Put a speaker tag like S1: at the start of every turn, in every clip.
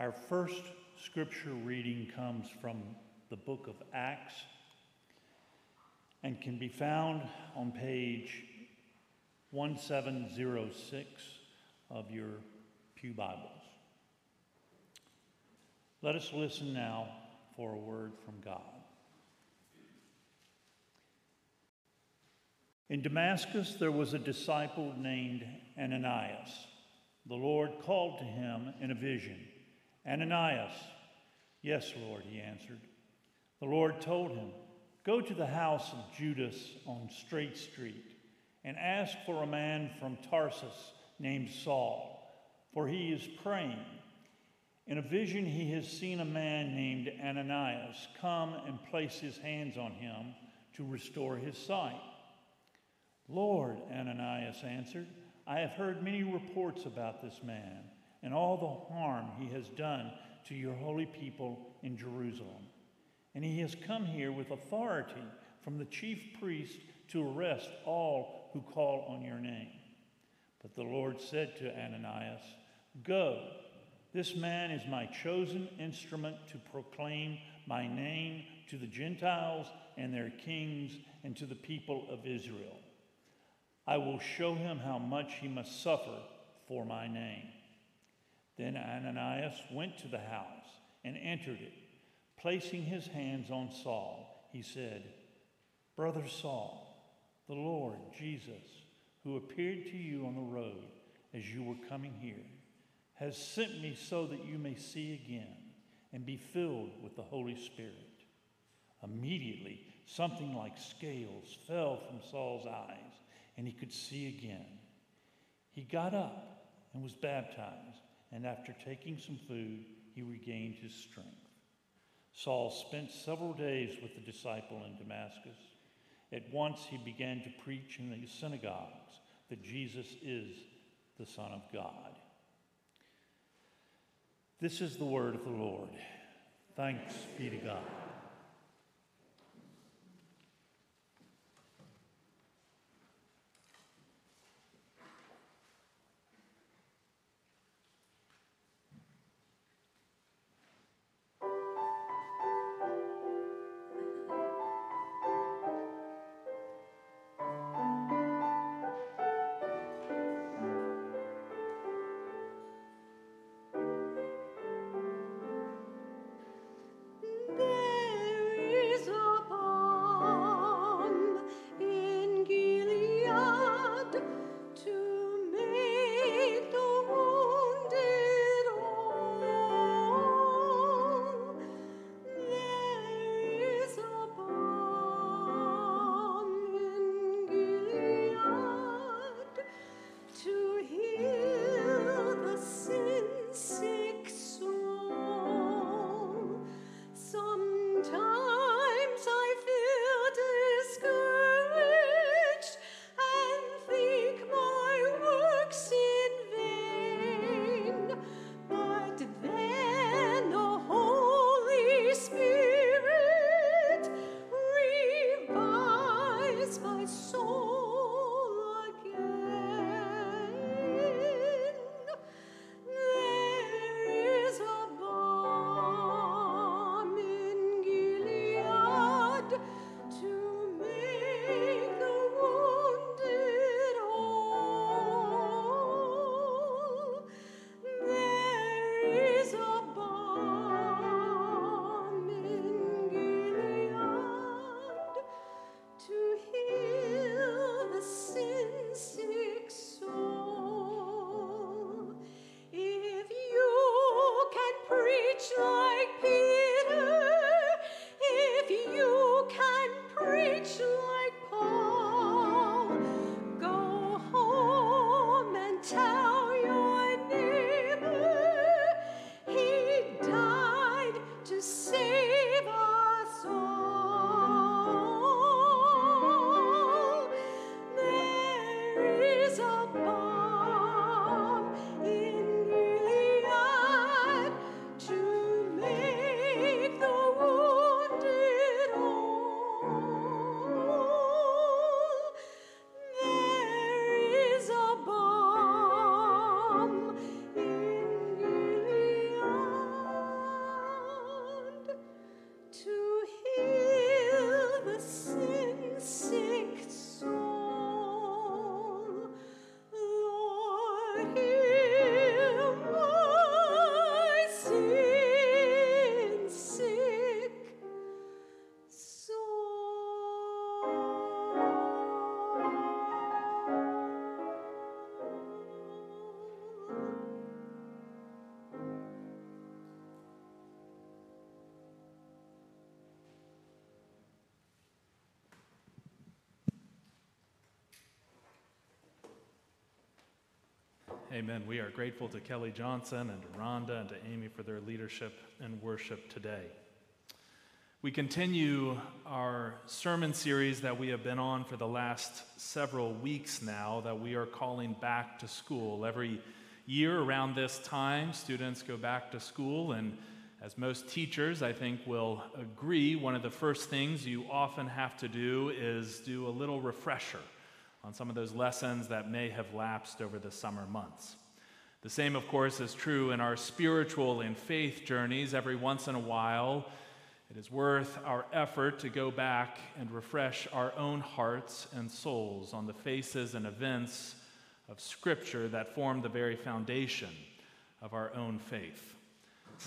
S1: Our first scripture reading comes from the book of Acts and can be found on page 1706 of your Pew Bibles. Let us listen now for a word from God. In Damascus, there was a disciple named Ananias. The Lord called to him in a vision Ananias. Yes, Lord, he answered. The Lord told him, Go to the house of Judas on Straight Street and ask for a man from Tarsus named Saul, for he is praying. In a vision, he has seen a man named Ananias come and place his hands on him to restore his sight. Lord, Ananias answered, I have heard many reports about this man and all the harm he has done to your holy people in Jerusalem. And he has come here with authority from the chief priest to arrest all who call on your name. But the Lord said to Ananias, Go, this man is my chosen instrument to proclaim my name to the Gentiles and their kings and to the people of Israel. I will show him how much he must suffer for my name. Then Ananias went to the house and entered it. Placing his hands on Saul, he said, Brother Saul, the Lord Jesus, who appeared to you on the road as you were coming here, has sent me so that you may see again and be filled with the Holy Spirit. Immediately, something like scales fell from Saul's eyes and he could see again. He got up and was baptized, and after taking some food, he regained his strength. Saul spent several days with the disciple in Damascus. At once he began to preach in the synagogues that Jesus is the Son of God. This is the word of the Lord. Thanks be to God.
S2: Amen. We are grateful to Kelly Johnson and to Rhonda and to Amy for their leadership and worship today. We continue our sermon series that we have been on for the last several weeks now that we are calling Back to School. Every year around this time, students go back to school, and as most teachers, I think, will agree, one of the first things you often have to do is do a little refresher on some of those lessons that may have lapsed over the summer months. The same, of course, is true in our spiritual and faith journeys. Every once in a while, it is worth our effort to go back and refresh our own hearts and souls on the faces and events of Scripture that form the very foundation of our own faith.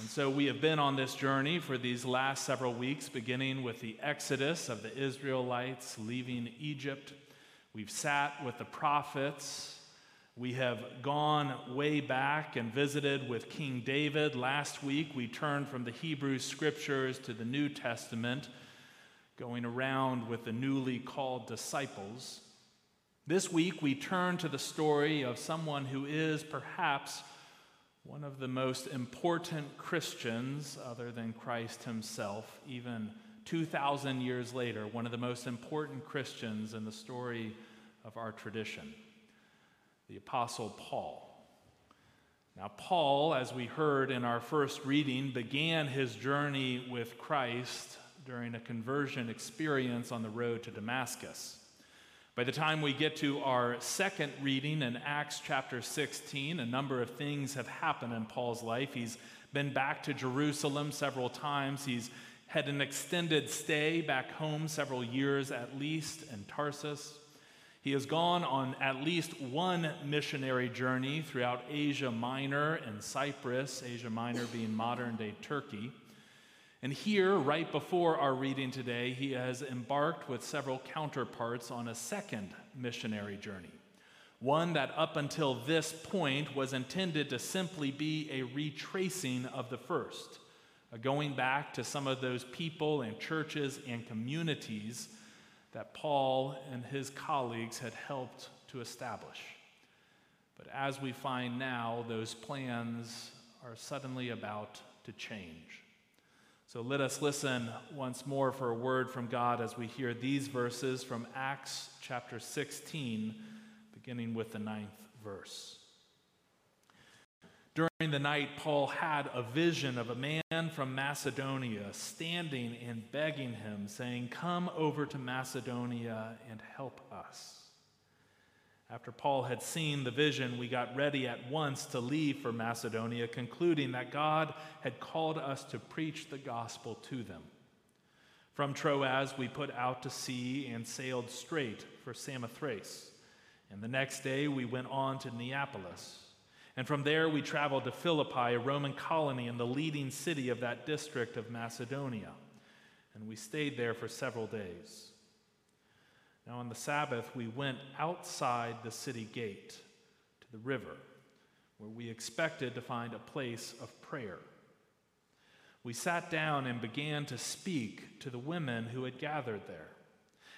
S2: And so we have been on this journey for these last several weeks, beginning with the exodus of the Israelites leaving Egypt We've sat with the prophets. We have gone way back and visited with King David. Last week, we turned from the Hebrew scriptures to the New Testament, going around with the newly called disciples. This week, we turn to the story of someone who is perhaps one of the most important Christians, other than Christ himself, even 2,000 years later, one of the most important Christians in the story of our tradition, the Apostle Paul. Now, Paul, as we heard in our first reading, began his journey with Christ during a conversion experience on the road to Damascus. By the time we get to our second reading in Acts chapter 16, a number of things have happened in Paul's life. He's been back to Jerusalem several times. He's had an extended stay back home, several years at least, in Tarsus. He has gone on at least one missionary journey throughout Asia Minor and Cyprus, Asia Minor being modern day Turkey. And here, right before our reading today, he has embarked with several counterparts on a second missionary journey. One that up until this point was intended to simply be a retracing of the first Uh, going back to some of those people and churches and communities that Paul and his colleagues had helped to establish. But as we find now, those plans are suddenly about to change. So let us listen once more for a word from God as we hear these verses from Acts chapter 16, beginning with the ninth verse. During the night, Paul had a vision of a man from Macedonia standing and begging him, saying, Come over to Macedonia and help us. After Paul had seen the vision, we got ready at once to leave for Macedonia, concluding that God had called us to preach the gospel to them. From Troas, we put out to sea and sailed straight for Samothrace. And the next day, we went on to Neapolis. And from there, we traveled to Philippi, a Roman colony in the leading city of that district of Macedonia. And we stayed there for several days. Now, on the Sabbath, we went outside the city gate to the river, where we expected to find a place of prayer. We sat down and began to speak to the women who had gathered there.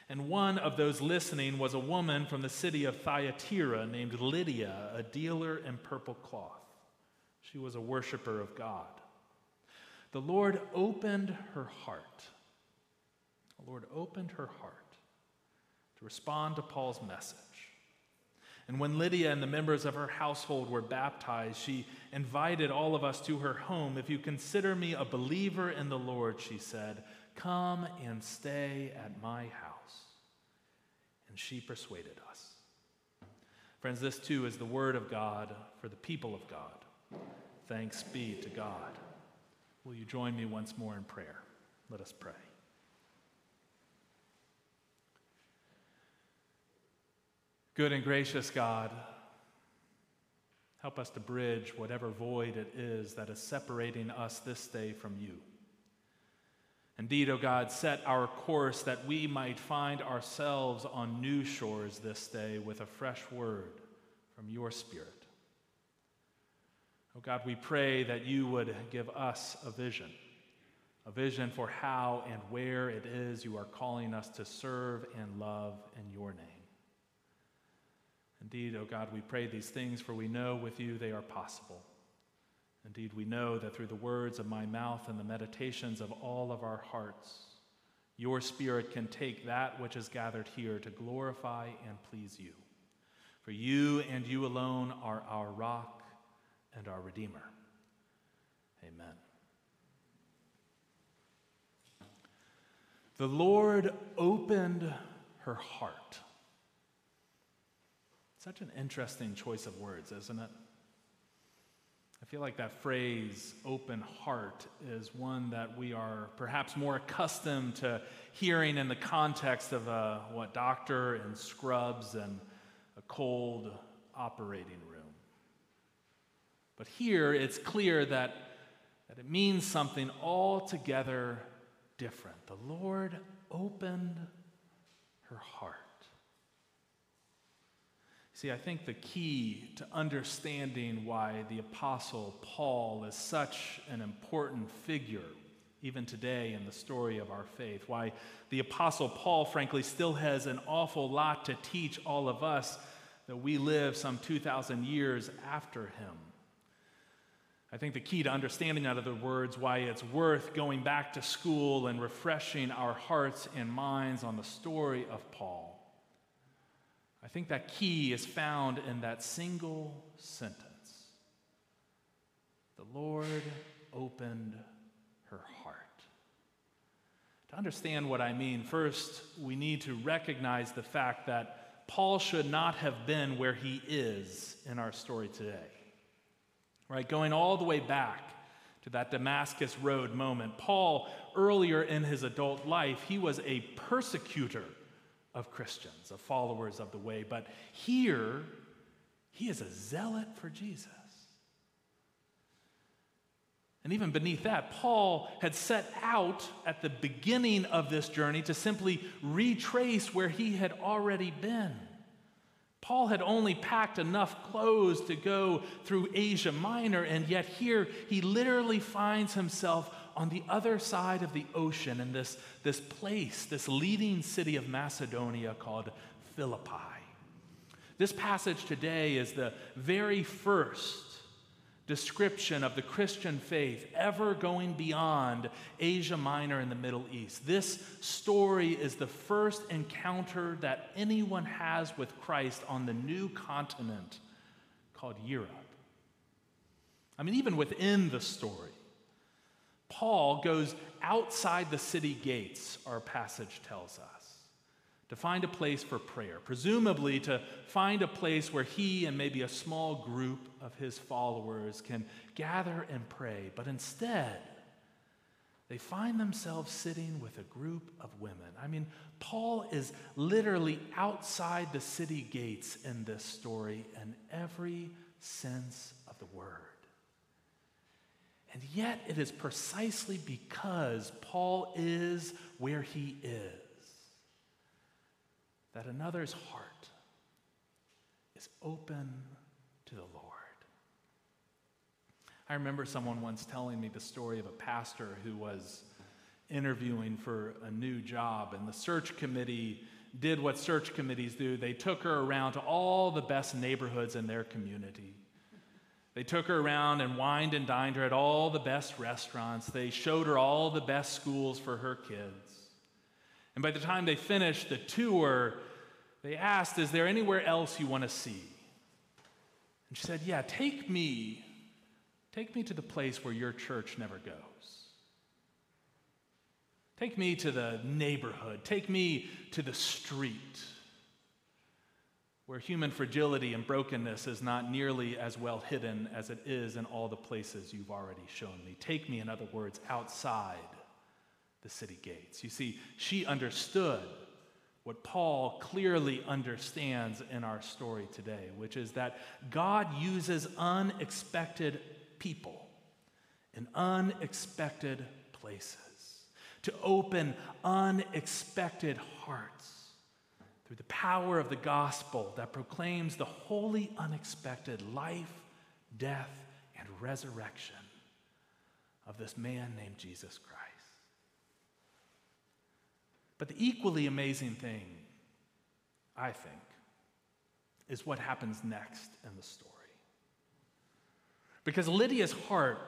S2: And one of those listening was a woman from the city of Thyatira named Lydia, a dealer in purple cloth. She was a worshiper of God. The Lord opened her heart. The Lord opened her heart to respond to Paul's message. And when Lydia and the members of her household were baptized, she invited all of us to her home. If you consider me a believer in the Lord, she said, come and stay at my house and she persuaded us. Friends, this too is the word of God for the people of God. Thanks be to God. Will you join me once more in prayer? Let us pray. Good and gracious God, help us to bridge whatever void it is that is separating us this day from you. Indeed, O God, set our course that we might find ourselves on new shores this day with a fresh word from your Spirit. Oh God, we pray that you would give us a vision, a vision for how and where it is you are calling us to serve and love in your name. Indeed, O God, we pray these things, for we know with you they are possible. Indeed, we know that through the words of my mouth and the meditations of all of our hearts, your Spirit can take that which is gathered here to glorify and please you. For you and you alone are our rock and our Redeemer. Amen. The Lord opened her heart. Such an interesting choice of words, isn't it? I feel like that phrase, open heart, is one that we are perhaps more accustomed to hearing in the context of a what doctor and scrubs and a cold operating room. But here it's clear that, that it means something altogether different. The Lord opened her heart. See, I think the key to understanding why the Apostle Paul is such an important figure, even today in the story of our faith, why the Apostle Paul, frankly, still has an awful lot to teach all of us that we live some 2,000 years after him. I think the key to understanding, out of the words, why it's worth going back to school and refreshing our hearts and minds on the story of Paul I think that key is found in that single sentence The Lord opened her heart. To understand what I mean, first, we need to recognize the fact that Paul should not have been where he is in our story today. Right? Going all the way back to that Damascus Road moment, Paul, earlier in his adult life, he was a persecutor of Christians, of followers of the way. But here, he is a zealot for Jesus. And even beneath that, Paul had set out at the beginning of this journey to simply retrace where he had already been. Paul had only packed enough clothes to go through Asia Minor, and yet here he literally finds himself on the other side of the ocean in this, this place, this leading city of Macedonia called Philippi. This passage today is the very first description of the Christian faith ever going beyond Asia Minor and the Middle East. This story is the first encounter that anyone has with Christ on the new continent called Europe. I mean, even within the story, Paul goes outside the city gates, our passage tells us, to find a place for prayer, presumably to find a place where he and maybe a small group of his followers can gather and pray. But instead, they find themselves sitting with a group of women. I mean, Paul is literally outside the city gates in this story in every sense of the word. And yet, it is precisely because Paul is where he is that another's heart is open to the Lord. I remember someone once telling me the story of a pastor who was interviewing for a new job, and the search committee did what search committees do. They took her around to all the best neighborhoods in their community. They took her around and wined and dined her at all the best restaurants. They showed her all the best schools for her kids. And by the time they finished the tour, they asked, Is there anywhere else you want to see? And she said, Yeah, take me. Take me to the place where your church never goes. Take me to the neighborhood. Take me to the street where human fragility and brokenness is not nearly as well hidden as it is in all the places you've already shown me. Take me, in other words, outside the city gates. You see, she understood what Paul clearly understands in our story today, which is that God uses unexpected people in unexpected places to open unexpected hearts through the power of the gospel that proclaims the wholly unexpected life, death, and resurrection of this man named Jesus Christ. But the equally amazing thing, I think, is what happens next in the story. Because Lydia's heart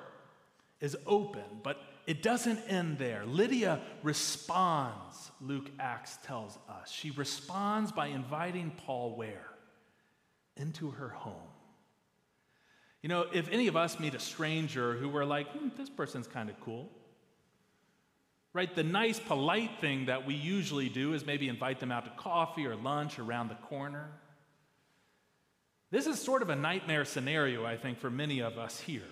S2: is open, but it doesn't end there. Lydia responds, Luke Acts tells us. She responds by inviting Paul where? Into her home. You know, if any of us meet a stranger who we're like, hmm, this person's kind of cool, right? The nice, polite thing that we usually do is maybe invite them out to coffee or lunch around the corner. This is sort of a nightmare scenario, I think, for many of us here.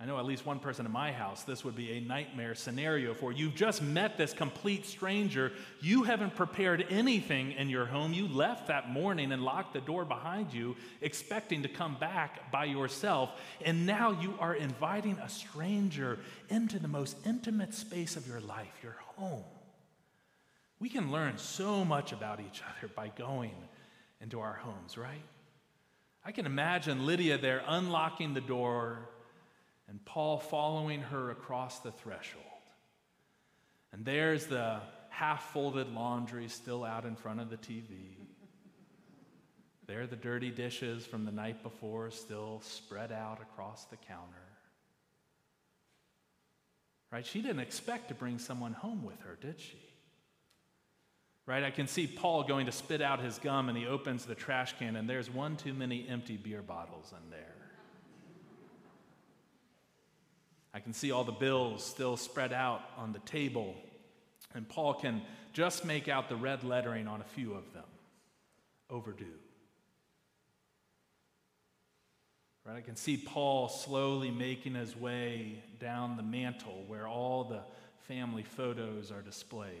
S2: I know at least one person in my house, this would be a nightmare scenario for. You've just met this complete stranger. You haven't prepared anything in your home. You left that morning and locked the door behind you, expecting to come back by yourself. And now you are inviting a stranger into the most intimate space of your life, your home. We can learn so much about each other by going into our homes, right? I can imagine Lydia there unlocking the door and Paul following her across the threshold. And there's the half folded laundry still out in front of the TV. There the dirty dishes from the night before still spread out across the counter. Right? She didn't expect to bring someone home with her, did she? Right? I can see Paul going to spit out his gum and he opens the trash can and there's one too many empty beer bottles in there. I can see all the bills still spread out on the table, and Paul can just make out the red lettering on a few of them overdue. Right? I can see Paul slowly making his way down the mantle where all the family photos are displayed.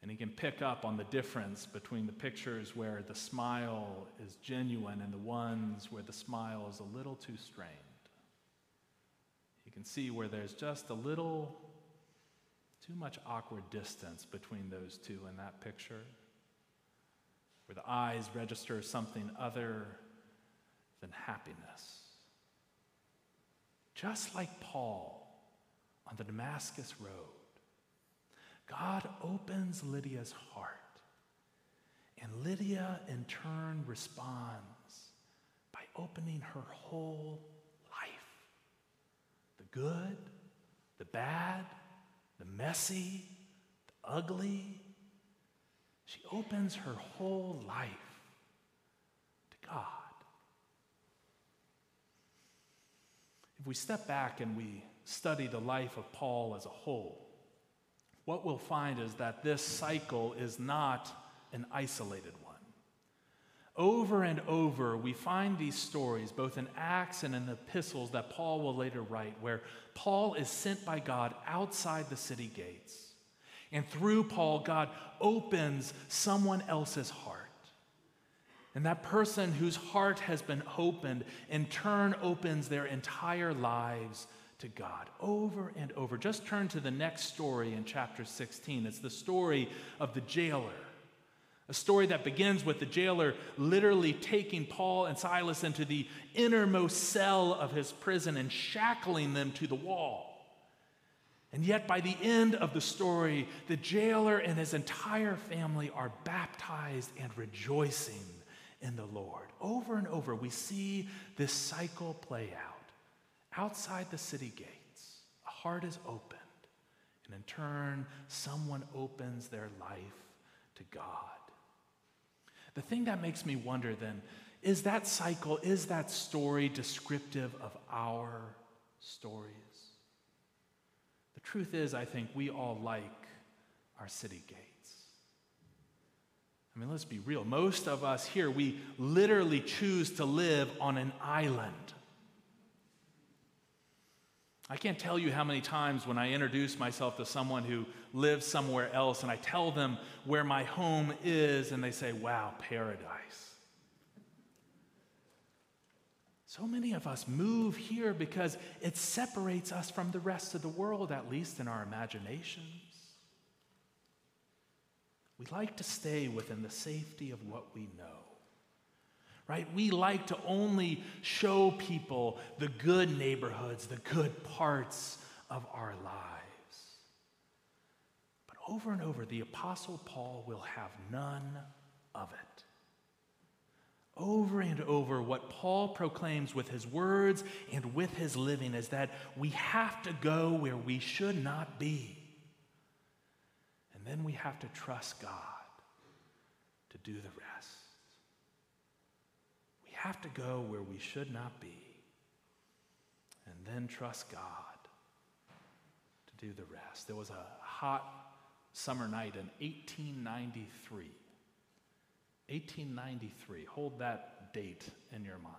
S2: And he can pick up on the difference between the pictures where the smile is genuine and the ones where the smile is a little too strained see where there's just a little too much awkward distance between those two in that picture, where the eyes register something other than happiness. Just like Paul on the Damascus Road, God opens Lydia's heart, and Lydia in turn responds by opening her whole good, the bad, the messy, the ugly. She opens her whole life to God. If we step back and we study the life of Paul as a whole, what we'll find is that this cycle is not an isolated one. Over and over, we find these stories, both in Acts and in the epistles that Paul will later write, where Paul is sent by God outside the city gates. And through Paul, God opens someone else's heart. And that person whose heart has been opened, in turn, opens their entire lives to God over and over. Just turn to the next story in chapter 16. It's the story of the jailer a story that begins with the jailer literally taking Paul and Silas into the innermost cell of his prison and shackling them to the wall. And yet, by the end of the story, the jailer and his entire family are baptized and rejoicing in the Lord. Over and over, we see this cycle play out. Outside the city gates, a heart is opened, and in turn, someone opens their life to God. The thing that makes me wonder then is that cycle, is that story descriptive of our stories? The truth is, I think we all like our city gates. I mean, let's be real. Most of us here, we literally choose to live on an island. I can't tell you how many times when I introduce myself to someone who lives somewhere else and I tell them where my home is, and they say, wow, paradise. So many of us move here because it separates us from the rest of the world, at least in our imaginations. We like to stay within the safety of what we know right? We like to only show people the good neighborhoods, the good parts of our lives. Over and over, the Apostle Paul will have none of it. over and over, what Paul proclaims with his words and with his living is that we have to go where we should not be. And then we have to trust God to do the rest. We have to go where we should not be and then trust God to do the rest. There was a hot summer night in 1893 1893. Hold that date in your mind.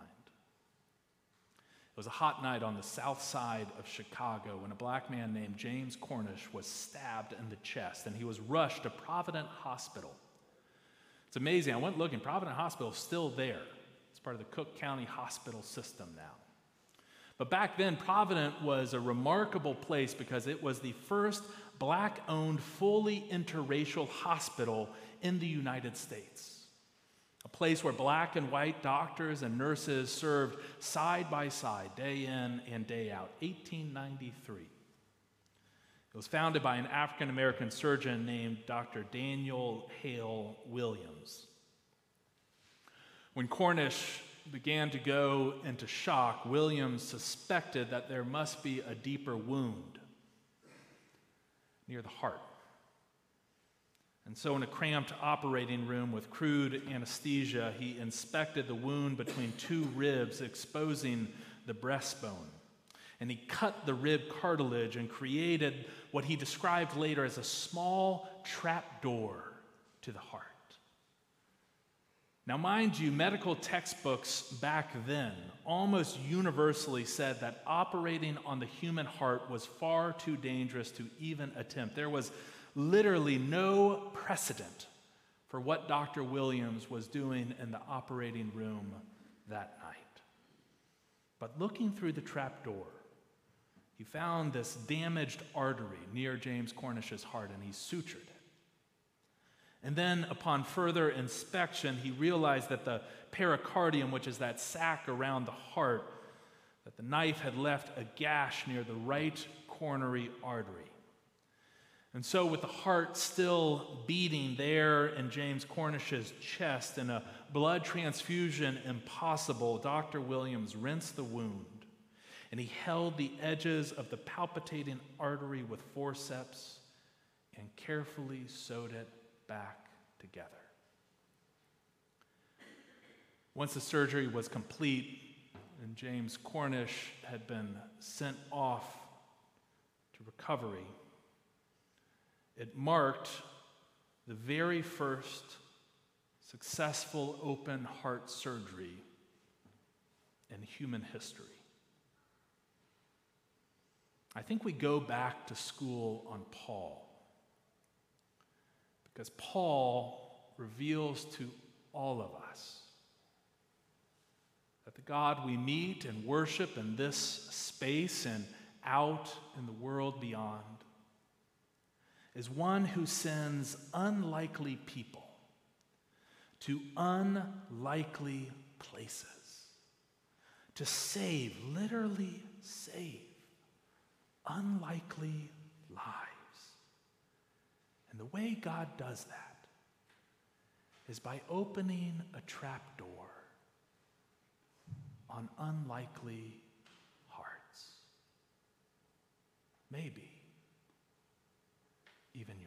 S2: It was a hot night on the south side of Chicago when a black man named James Cornish was stabbed in the chest and he was rushed to Provident Hospital. It's amazing. I went looking. Provident Hospital is still there. It's part of the Cook County Hospital system now. But back then, Provident was a remarkable place because it was the first black owned, fully interracial hospital in the United States a place where black and white doctors and nurses served side by side, day in and day out. 1893. It was founded by an African American surgeon named Dr. Daniel Hale Williams. When Cornish began to go into shock, Williams suspected that there must be a deeper wound near the heart. And so, in a cramped operating room with crude anesthesia, he inspected the wound between two ribs, exposing the breastbone. And he cut the rib cartilage and created what he described later as a small trap door to the heart. Now, mind you, medical textbooks back then almost universally said that operating on the human heart was far too dangerous to even attempt. There was literally no precedent for what Dr. Williams was doing in the operating room that night. But looking through the trap door, he found this damaged artery near James Cornish's heart and he sutured it. And then, upon further inspection, he realized that the pericardium, which is that sac around the heart, that the knife had left a gash near the right coronary artery. And so, with the heart still beating there in James Cornish's chest and a blood transfusion impossible, Dr. Williams rinsed the wound and he held the edges of the palpitating artery with forceps and carefully sewed it back together. Once the surgery was complete and James Cornish had been sent off to recovery, it marked the very first successful open heart surgery in human history. I think we go back to school on Paul because Paul reveals to all of us that the God we meet and worship in this space and out in the world beyond is one who sends unlikely people to unlikely places to save, literally save, unlikely lives. And the way God does that is by opening a trap door on unlikely hearts. Maybe even